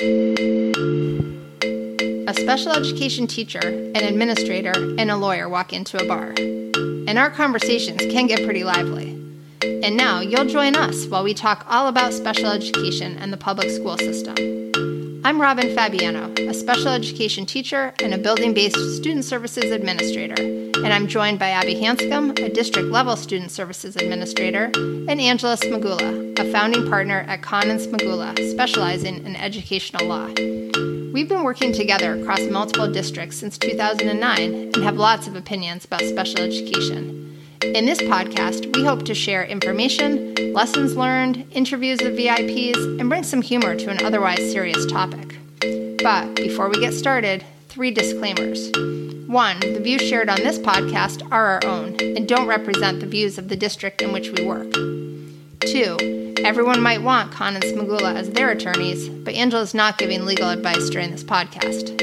A special education teacher, an administrator, and a lawyer walk into a bar. And our conversations can get pretty lively. And now you'll join us while we talk all about special education and the public school system. I'm Robin Fabiano, a special education teacher and a building based student services administrator. And I'm joined by Abby Hanscom, a district level student services administrator, and Angela Smagula, a founding partner at Kahn and Smagula, specializing in educational law. We've been working together across multiple districts since 2009 and have lots of opinions about special education. In this podcast, we hope to share information, lessons learned, interviews with VIPs, and bring some humor to an otherwise serious topic. But before we get started, three disclaimers. One, the views shared on this podcast are our own and don't represent the views of the district in which we work. Two, everyone might want Kahn and Smagula as their attorneys, but Angela is not giving legal advice during this podcast.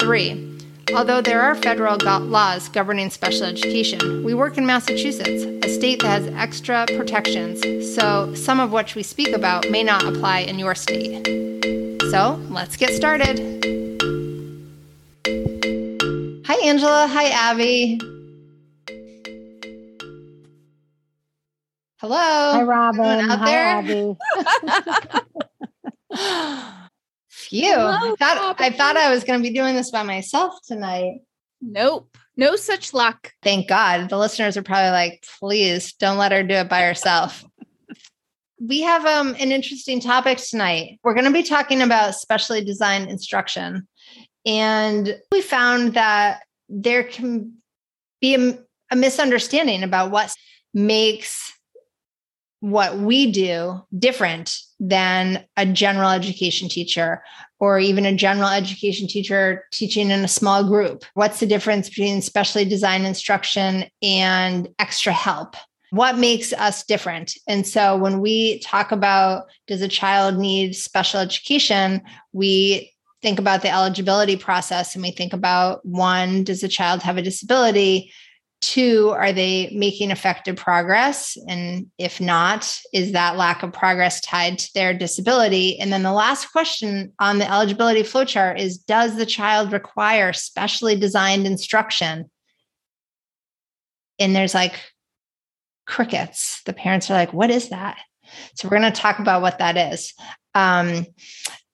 Three, Although there are federal go- laws governing special education, we work in Massachusetts, a state that has extra protections, so some of which we speak about may not apply in your state. So let's get started. Hi, Angela. Hi, Abby. Hello. Hi, Robin. out Hi, there? Abby. Phew. I thought I thought I was going to be doing this by myself tonight. Nope. No such luck. Thank God. The listeners are probably like, please don't let her do it by herself. we have um, an interesting topic tonight. We're going to be talking about specially designed instruction. And we found that there can be a, a misunderstanding about what makes what we do different than a general education teacher or even a general education teacher teaching in a small group? What's the difference between specially designed instruction and extra help? What makes us different? And so when we talk about does a child need special education, we think about the eligibility process and we think about one, does a child have a disability? Two, are they making effective progress? And if not, is that lack of progress tied to their disability? And then the last question on the eligibility flowchart is Does the child require specially designed instruction? And there's like crickets. The parents are like, What is that? So we're going to talk about what that is. Um,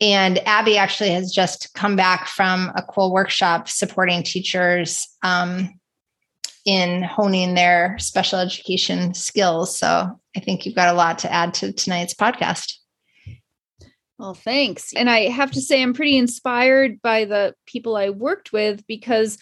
and Abby actually has just come back from a cool workshop supporting teachers. Um, in honing their special education skills. So I think you've got a lot to add to tonight's podcast. Well, thanks. And I have to say, I'm pretty inspired by the people I worked with because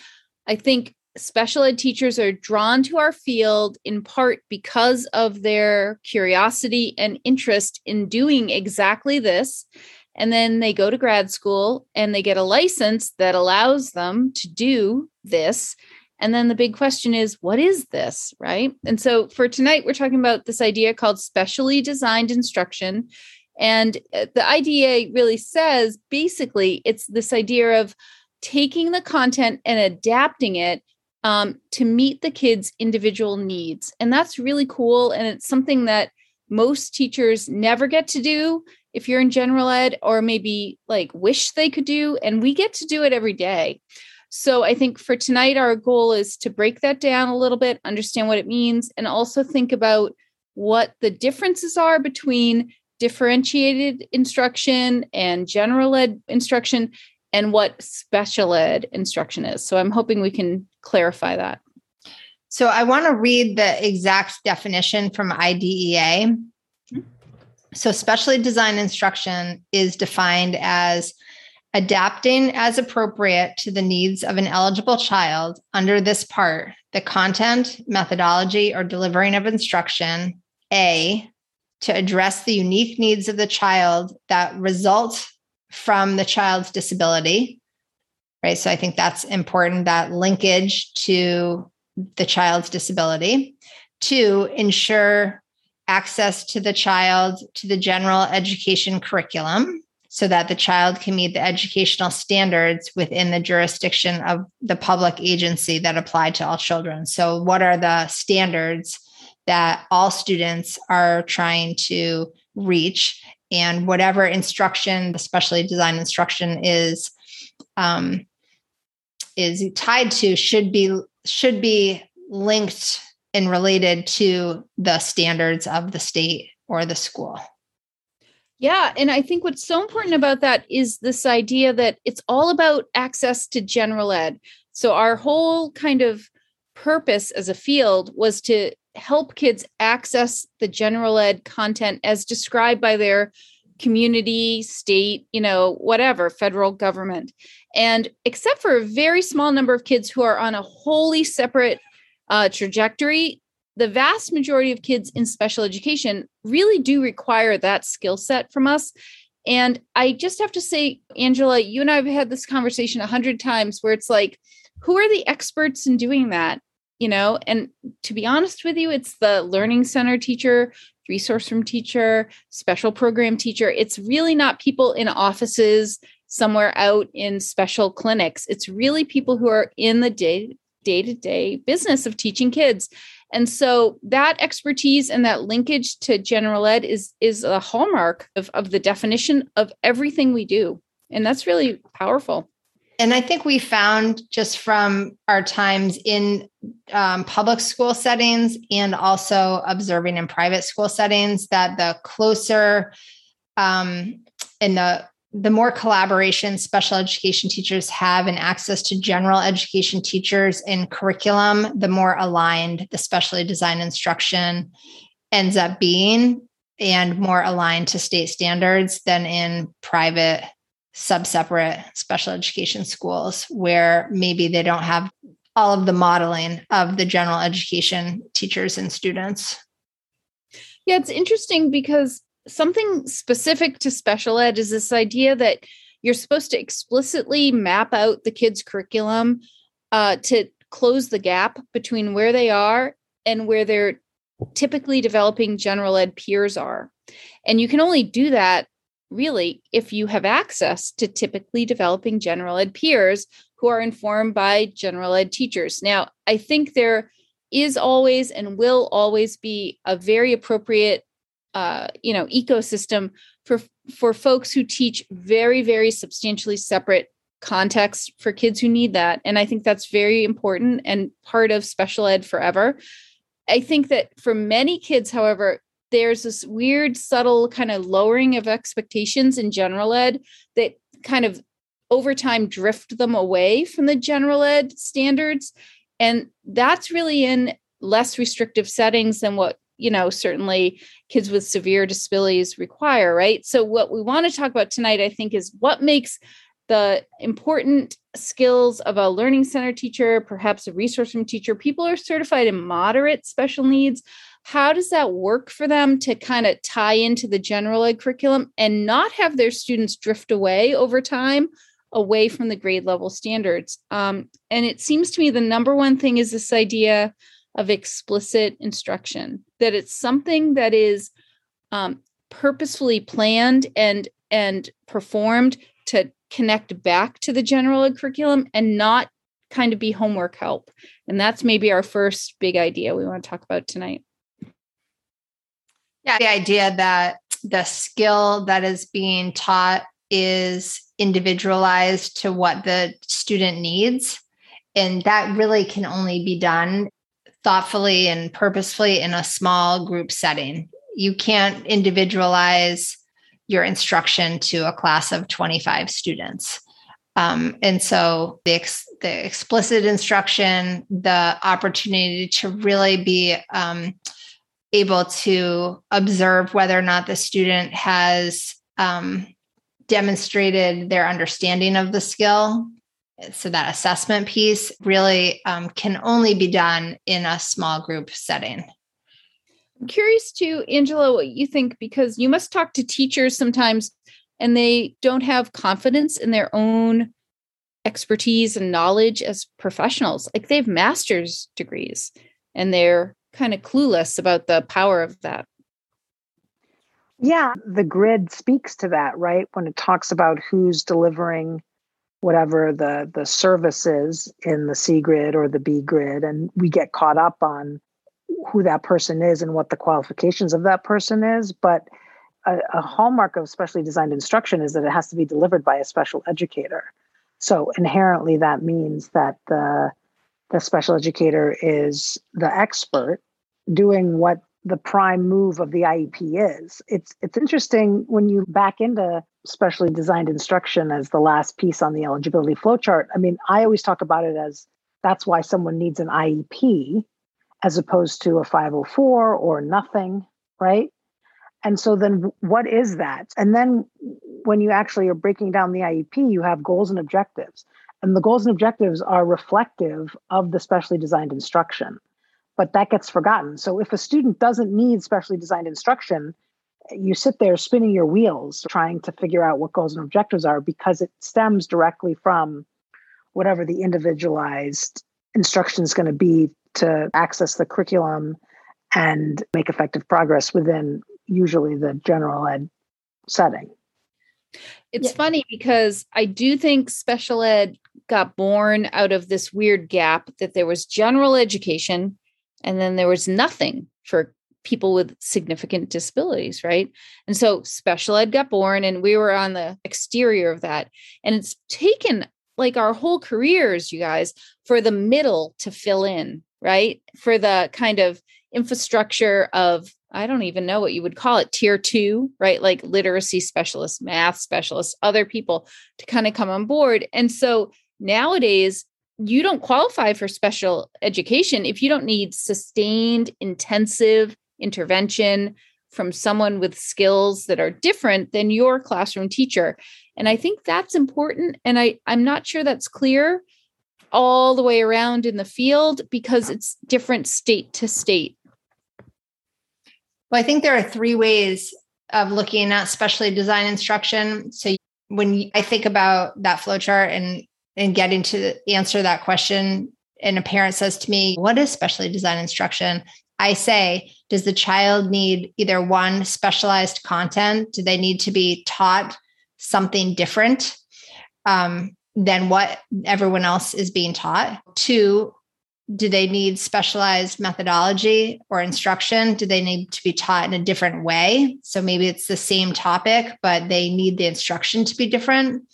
I think special ed teachers are drawn to our field in part because of their curiosity and interest in doing exactly this. And then they go to grad school and they get a license that allows them to do this. And then the big question is, what is this? Right. And so for tonight, we're talking about this idea called specially designed instruction. And uh, the IDEA really says basically it's this idea of taking the content and adapting it um, to meet the kids' individual needs. And that's really cool. And it's something that most teachers never get to do if you're in general ed, or maybe like wish they could do. And we get to do it every day. So I think for tonight, our goal is to break that down a little bit, understand what it means, and also think about what the differences are between differentiated instruction and general ed instruction and what special ed instruction is. So I'm hoping we can clarify that. So I want to read the exact definition from IDEA. Mm-hmm. So specially designed instruction is defined as adapting as appropriate to the needs of an eligible child under this part the content, methodology, or delivering of instruction, A, to address the unique needs of the child that result from the child's disability. Right. So I think that's important that linkage to the child's disability. To ensure access to the child to the general education curriculum so that the child can meet the educational standards within the jurisdiction of the public agency that apply to all children. So, what are the standards that all students are trying to reach? and whatever instruction, especially design instruction, is um, is tied to should be should be linked and related to the standards of the state or the school. Yeah. And I think what's so important about that is this idea that it's all about access to general ed. So, our whole kind of purpose as a field was to help kids access the general ed content as described by their community, state, you know, whatever, federal government. And except for a very small number of kids who are on a wholly separate uh, trajectory, the vast majority of kids in special education really do require that skill set from us. And I just have to say, Angela, you and I have had this conversation a hundred times where it's like, who are the experts in doing that? You know, and to be honest with you, it's the learning center teacher, resource room teacher, special program teacher. It's really not people in offices somewhere out in special clinics. It's really people who are in the day day to day business of teaching kids. And so that expertise and that linkage to general ed is is a hallmark of, of the definition of everything we do. And that's really powerful. And I think we found just from our times in um, public school settings and also observing in private school settings that the closer um, and the the more collaboration special education teachers have and access to general education teachers in curriculum, the more aligned the specially designed instruction ends up being and more aligned to state standards than in private sub-separate special education schools where maybe they don't have all of the modeling of the general education teachers and students. Yeah, it's interesting because something specific to special ed is this idea that you're supposed to explicitly map out the kids' curriculum uh, to close the gap between where they are and where their typically developing general ed peers are. And you can only do that really if you have access to typically developing general ed peers who are informed by general ed teachers. Now, I think there is always and will always be a very appropriate uh, you know ecosystem for for folks who teach very very substantially separate context for kids who need that. And i think that's very important and part of special ed forever. I think that for many kids however there's this weird subtle kind of lowering of expectations in general ed that kind of over time drift them away from the general ed standards. And that's really in less restrictive settings than what you know certainly kids with severe disabilities require right? So what we want to talk about tonight i think is what makes the important skills of a learning center teacher perhaps a resource room teacher people are certified in moderate special needs how does that work for them to kind of tie into the general ed curriculum and not have their students drift away over time away from the grade level standards? Um, and it seems to me the number one thing is this idea of explicit instruction that it's something that is um, purposefully planned and and performed to connect back to the general ed curriculum and not kind of be homework help. And that's maybe our first big idea we want to talk about tonight. Yeah the idea that the skill that is being taught is individualized to what the student needs and that really can only be done thoughtfully and purposefully in a small group setting. You can't individualize your instruction to a class of 25 students. Um, and so the, ex- the explicit instruction, the opportunity to really be um, able to observe whether or not the student has um, demonstrated their understanding of the skill so that assessment piece really um, can only be done in a small group setting. I'm curious too angela what you think because you must talk to teachers sometimes and they don't have confidence in their own expertise and knowledge as professionals. Like they have master's degrees and they're kind of clueless about the power of that. Yeah the grid speaks to that right? When it talks about who's delivering whatever the the service is in the C grid or the B grid, and we get caught up on who that person is and what the qualifications of that person is. But a, a hallmark of specially designed instruction is that it has to be delivered by a special educator. So inherently, that means that the the special educator is the expert doing what the prime move of the IEP is. It's it's interesting when you back into specially designed instruction as the last piece on the eligibility flowchart. I mean, I always talk about it as that's why someone needs an IEP as opposed to a 504 or nothing, right? And so then what is that? And then when you actually are breaking down the IEP, you have goals and objectives. And the goals and objectives are reflective of the specially designed instruction. But that gets forgotten. So if a student doesn't need specially designed instruction, you sit there spinning your wheels trying to figure out what goals and objectives are because it stems directly from whatever the individualized instruction is going to be to access the curriculum and make effective progress within usually the general ed setting. It's yeah. funny because I do think special ed got born out of this weird gap that there was general education and then there was nothing for people with significant disabilities, right? And so special ed got born and we were on the exterior of that. And it's taken like our whole careers, you guys, for the middle to fill in, right? For the kind of infrastructure of I don't even know what you would call it, tier two, right? Like literacy specialists, math specialists, other people to kind of come on board. And so nowadays, you don't qualify for special education if you don't need sustained, intensive intervention from someone with skills that are different than your classroom teacher. And I think that's important. And I, I'm not sure that's clear all the way around in the field because it's different state to state. Well, I think there are three ways of looking at specially designed instruction. So when I think about that flowchart and and getting to answer that question, and a parent says to me, "What is specially designed instruction?" I say, "Does the child need either one specialized content? Do they need to be taught something different um, than what everyone else is being taught? Two, do they need specialized methodology or instruction? Do they need to be taught in a different way? So maybe it's the same topic, but they need the instruction to be different.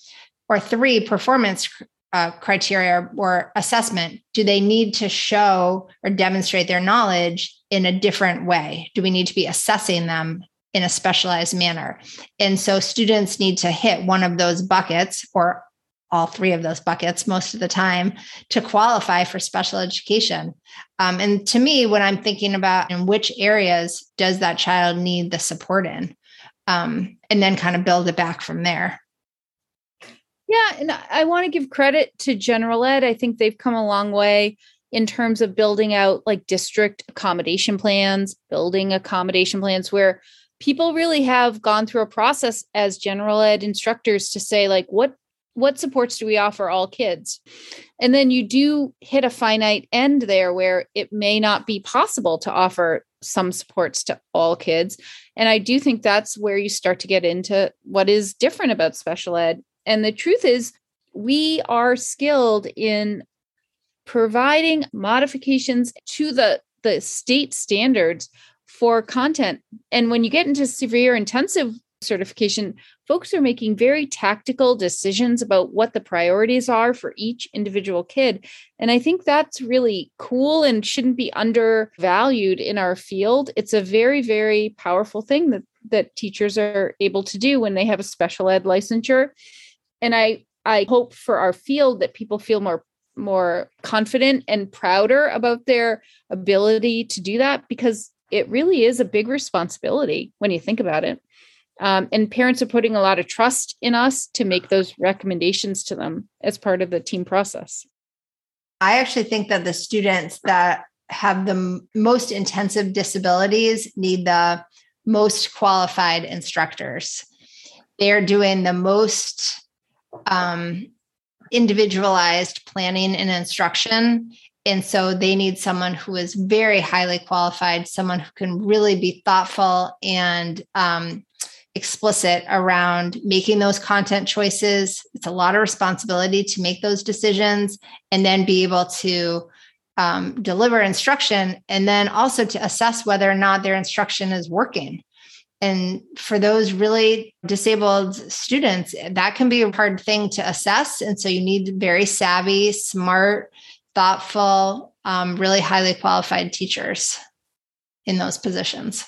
Or three, performance uh, criteria or assessment. Do they need to show or demonstrate their knowledge in a different way? Do we need to be assessing them in a specialized manner? And so students need to hit one of those buckets or all three of those buckets most of the time to qualify for special education. Um, and to me, when I'm thinking about in which areas does that child need the support in, um, and then kind of build it back from there. Yeah, and I want to give credit to General Ed. I think they've come a long way in terms of building out like district accommodation plans, building accommodation plans where people really have gone through a process as general ed instructors to say like what what supports do we offer all kids? And then you do hit a finite end there where it may not be possible to offer some supports to all kids. And I do think that's where you start to get into what is different about special ed. And the truth is, we are skilled in providing modifications to the, the state standards for content. And when you get into severe intensive certification, folks are making very tactical decisions about what the priorities are for each individual kid. And I think that's really cool and shouldn't be undervalued in our field. It's a very, very powerful thing that, that teachers are able to do when they have a special ed licensure. And I, I hope for our field that people feel more more confident and prouder about their ability to do that because it really is a big responsibility when you think about it. Um, and parents are putting a lot of trust in us to make those recommendations to them as part of the team process. I actually think that the students that have the most intensive disabilities need the most qualified instructors. They're doing the most um, individualized planning and instruction. And so they need someone who is very highly qualified, someone who can really be thoughtful and um, explicit around making those content choices. It's a lot of responsibility to make those decisions and then be able to um, deliver instruction and then also to assess whether or not their instruction is working. And for those really disabled students, that can be a hard thing to assess. And so you need very savvy, smart, thoughtful, um, really highly qualified teachers in those positions.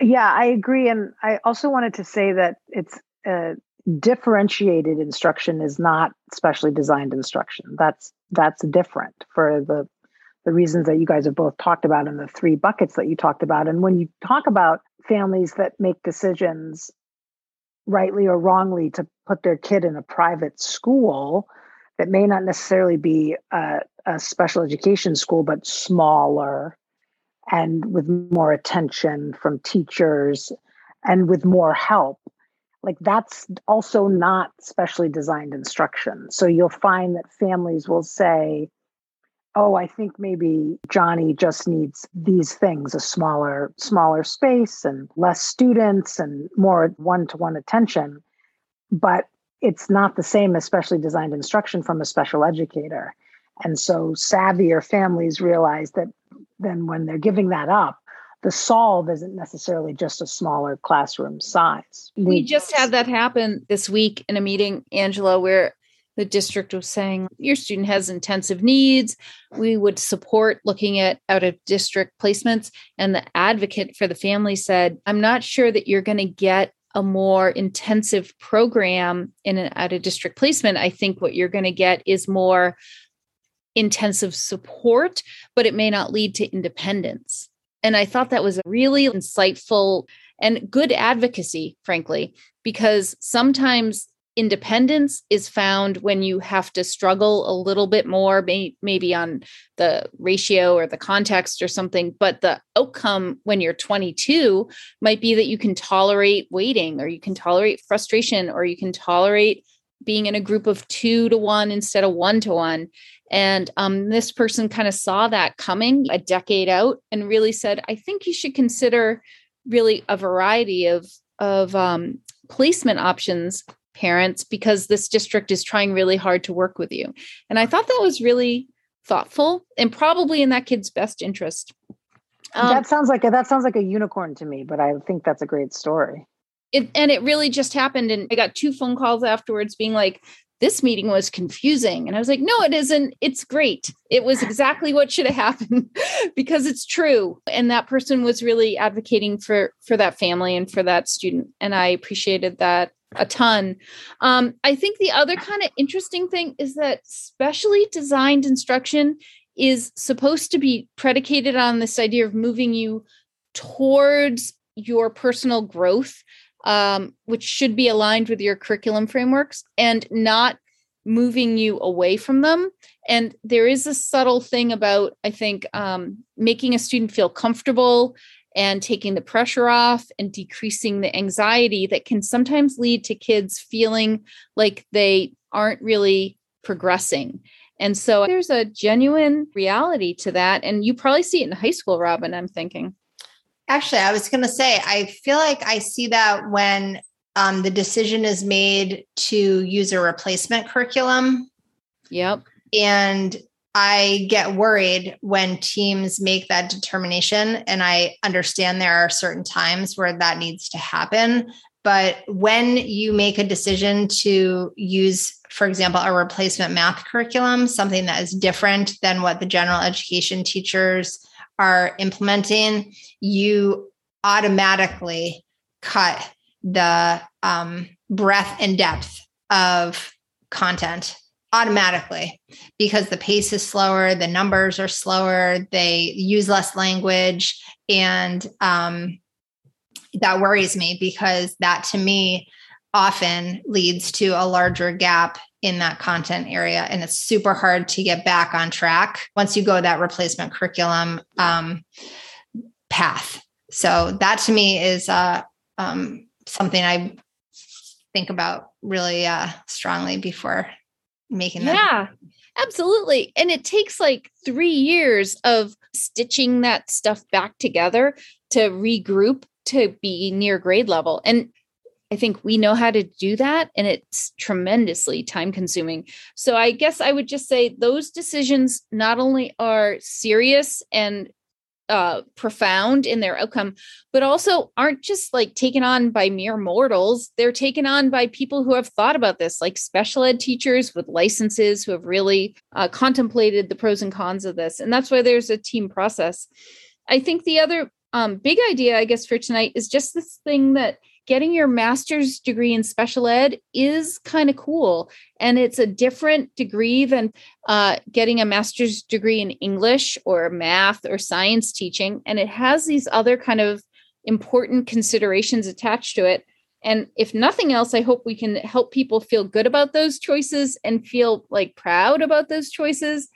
Yeah, I agree. And I also wanted to say that it's uh, differentiated instruction is not specially designed instruction. That's that's different for the the reasons that you guys have both talked about and the three buckets that you talked about. And when you talk about families that make decisions rightly or wrongly to put their kid in a private school that may not necessarily be a, a special education school, but smaller and with more attention from teachers and with more help. Like that's also not specially designed instruction. So you'll find that families will say oh i think maybe johnny just needs these things a smaller smaller space and less students and more one-to-one attention but it's not the same as specially designed instruction from a special educator and so savvier families realize that then when they're giving that up the solve isn't necessarily just a smaller classroom size. We just had that happen this week in a meeting, Angela, where the district was saying your student has intensive needs. We would support looking at out of district placements. And the advocate for the family said, I'm not sure that you're going to get a more intensive program in an out of district placement. I think what you're going to get is more intensive support, but it may not lead to independence. And I thought that was a really insightful and good advocacy, frankly, because sometimes independence is found when you have to struggle a little bit more may, maybe on the ratio or the context or something but the outcome when you're 22 might be that you can tolerate waiting or you can tolerate frustration or you can tolerate being in a group of two to one instead of one to one. And um, this person kind of saw that coming a decade out and really said, I think you should consider really a variety of, of um, placement options, parents, because this district is trying really hard to work with you. And I thought that was really thoughtful and probably in that kid's best interest. Um, that sounds like a, that sounds like a unicorn to me, but I think that's a great story. It, and it really just happened and i got two phone calls afterwards being like this meeting was confusing. And I was like, no, it isn't. It's great. It was exactly what should have happened because it's true. And that person was really advocating for for that family and for that student. And I appreciated that a ton. Um, I think the other kind of interesting thing is that specially designed instruction is supposed to be predicated on this idea of moving you towards your personal growth um, which should be aligned with your curriculum frameworks and not moving you away from them. And there is a subtle thing about, I think, um, making a student feel comfortable and taking the pressure off and decreasing the anxiety that can sometimes lead to kids feeling like they aren't really progressing. And so there's a genuine reality to that. And you probably see it in high school, Robin, I'm thinking. Actually, I was going to say, I feel like I see that when um, the decision is made to use a replacement curriculum. Yep. And I get worried when teams make that determination. And I understand there are certain times where that needs to happen. But when you make a decision to use, for example, a replacement math curriculum, something that is different than what the general education teachers are implementing, you automatically cut the um, breadth and depth of content automatically because the pace is slower, the numbers are slower, they use less language. And um, that worries me because that to me often leads to a larger gap in that content area. And it's super hard to get back on track once you go that replacement curriculum um, path. So that to me is uh, um, something I think about really uh, strongly before making that. Yeah, absolutely. And it takes like three years of stitching that stuff back together to regroup to be near grade level. And I think we know how to do that, and it's tremendously time consuming. So, I guess I would just say those decisions not only are serious and uh, profound in their outcome, but also aren't just like taken on by mere mortals. They're taken on by people who have thought about this, like special ed teachers with licenses who have really uh, contemplated the pros and cons of this. And that's why there's a team process. I think the other um, big idea, I guess, for tonight is just this thing that getting your master's degree in special ed is kind of cool. And it's a different degree than uh, getting a master's degree in English or math or science teaching. And it has these other kind of important considerations attached to it. And if nothing else, I hope we can help people feel good about those choices and feel like proud about those choices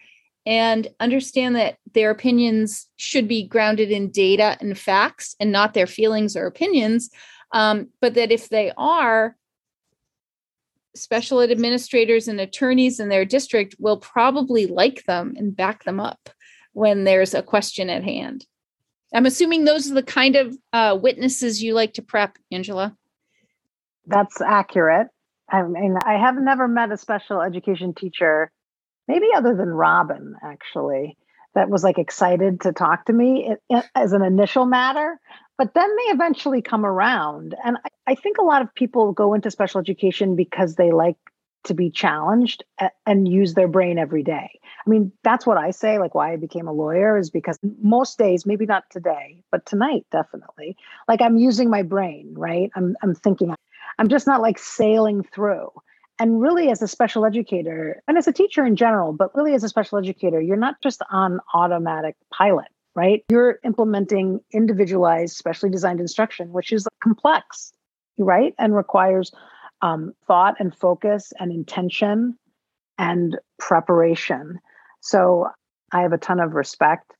and understand that their opinions should be grounded in data and facts and not their feelings or opinions. Um, but that if they are, special ed administrators and attorneys in their district will probably like them and back them up when there's a question at hand. I'm assuming those are the kind of uh, witnesses you like to prep, Angela. That's accurate. I mean, I have never met a special education teacher, maybe other than Robin, actually, that was like excited to talk to me as an initial matter but then they eventually come around. And I, I, think a lot of people go into special education because they like to be challenged and use their brain every day. I mean, that's what I say, like why I became a lawyer is because most days, maybe not today, but tonight, definitely, like I'm using my brain, right? I'm, I'm thinking, I'm just not like sailing through. And really, as a special educator and as a teacher in general, but really as a special educator, you're not just on automatic pilot right? You're implementing individualized, specially designed instruction, which is complex, right? And requires um, thought and focus and intention and preparation. So I have a ton of respect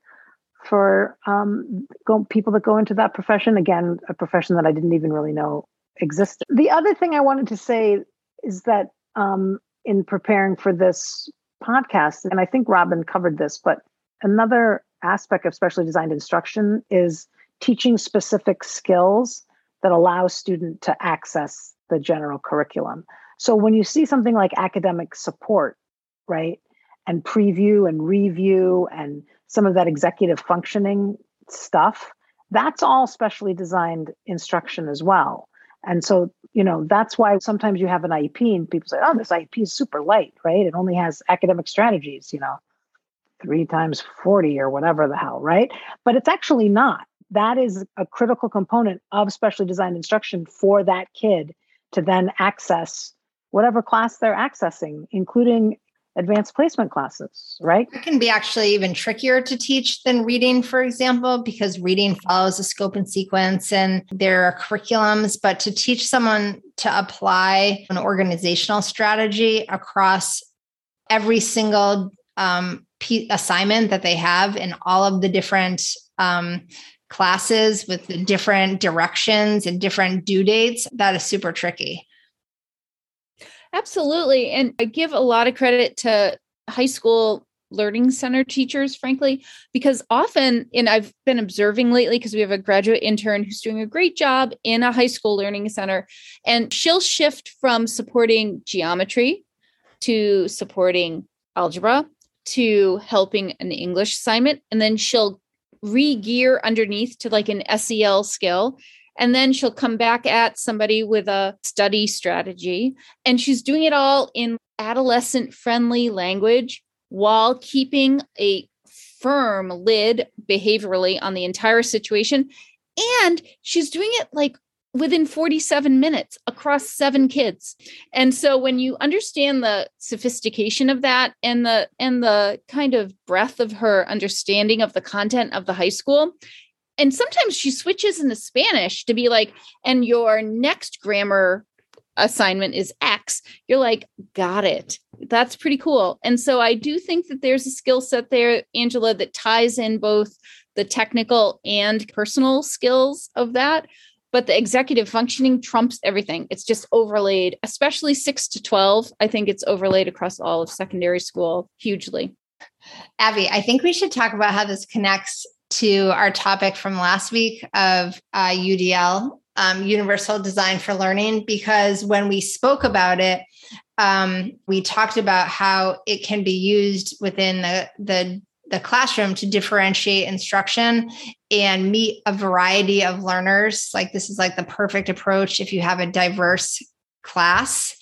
for um, go, people that go into that profession. Again, a profession that I didn't even really know existed. The other thing I wanted to say is that um, in preparing for this podcast, and I think Robin covered this, but another aspect of specially designed instruction is teaching specific skills that allow student to access the general curriculum. So when you see something like academic support, right, and preview and review and some of that executive functioning stuff, that's all specially designed instruction as well. And so, you know, that's why sometimes you have an IEP and people say, oh, this IEP is super light, right? It only has academic strategies, you know three times 40 or whatever the hell, right? But it's actually not. That is a critical component of specially designed instruction for that kid to then access whatever class they're accessing, including advanced placement classes, right? It can be actually even trickier to teach than reading, for example, because reading follows a scope and sequence and there are curriculums. But to teach someone to apply an organizational strategy across every single um, assignment that they have in all of the different um, classes with the different directions and different due dates, that is super tricky. Absolutely. And I give a lot of credit to high school learning center teachers frankly because often and i've been observing lately because we have a graduate intern who's doing a great job in a high school learning center and she'll shift from supporting geometry to supporting algebra to helping an English assignment, and then she'll re-gear underneath to like an SEL skill. And then she'll come back at somebody with a study strategy. And she's doing it all in adolescent friendly language while keeping a firm lid behaviorally on the entire situation. And she's doing it like within 47 minutes across seven kids and so when you understand the sophistication of that and the and the kind of breadth of her understanding of the content of the high school and sometimes she switches into spanish to be like and your next grammar assignment is x you're like got it that's pretty cool and so i do think that there's a skill set there angela that ties in both the technical and personal skills of that but the executive functioning trumps everything. It's just overlaid, especially six to 12. I think it's overlaid across all of secondary school hugely. Abby, I think we should talk about how this connects to our topic from last week of uh, UDL, um, Universal Design for Learning, because when we spoke about it, um, we talked about how it can be used within the, the the classroom to differentiate instruction and meet a variety of learners. Like this is like the perfect approach if you have a diverse class.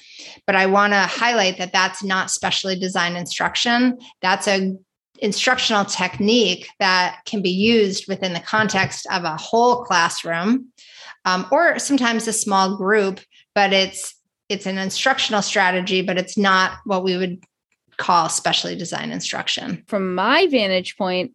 But I want to highlight that that's not specially designed instruction. That's a instructional technique that can be used within the context of a whole classroom um, or sometimes a small group but it's it's an instructional strategy but it's not what we would call specially designed instruction. From my vantage point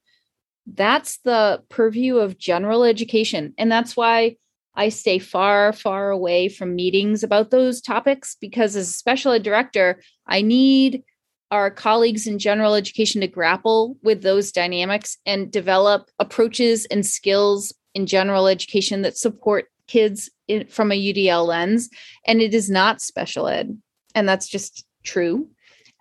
that's the purview of general education. And that's why i stay far far away from meetings about those topics because as a special ed director i need our colleagues in general education to grapple with those dynamics and develop approaches and skills in general education that support kids in, from a UDL lens. And it is not special ed. And that's just true.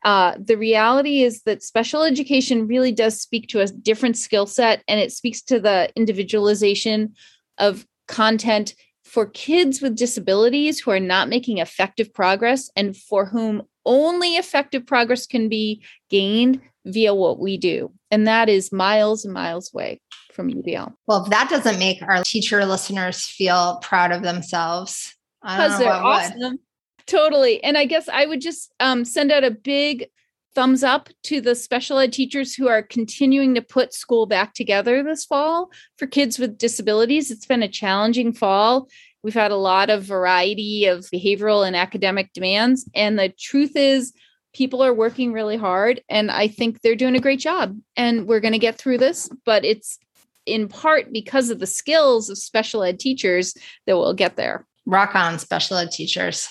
Uh, the reality is that special education really does speak to a different skill set and it speaks to the individualization of content for kids with disabilities who are not making effective progress and for whom only effective progress can be gained via what we do. And that is miles and miles away from UDL. Well, if that doesn't make our teacher listeners feel proud of themselves, because they're awesome. Would. Totally. And I guess I would just um, send out a big thumbs up to the special ed teachers who are continuing to put school back together this fall for kids with disabilities. It's been a challenging fall. We've had a lot of variety of behavioral and academic demands. And the truth is, people are working really hard. And I think they're doing a great job. And we're going to get through this, but it's in part because of the skills of special ed teachers that we'll get there. Rock on, special ed teachers.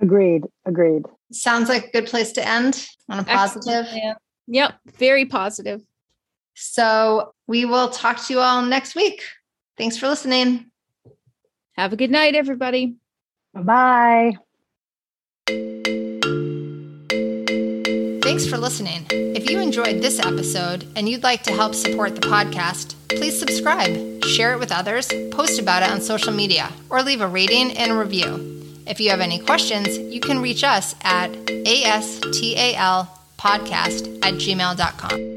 Agreed. Agreed. Sounds like a good place to end on a positive. Yeah. Yep. Very positive. So we will talk to you all next week. Thanks for listening. Have a good night, everybody. Bye. Bye. Thanks for listening. If you enjoyed this episode and you'd like to help support the podcast, please subscribe, share it with others, post about it on social media, or leave a rating and a review. If you have any questions, you can reach us at astalpodcast at gmail.com.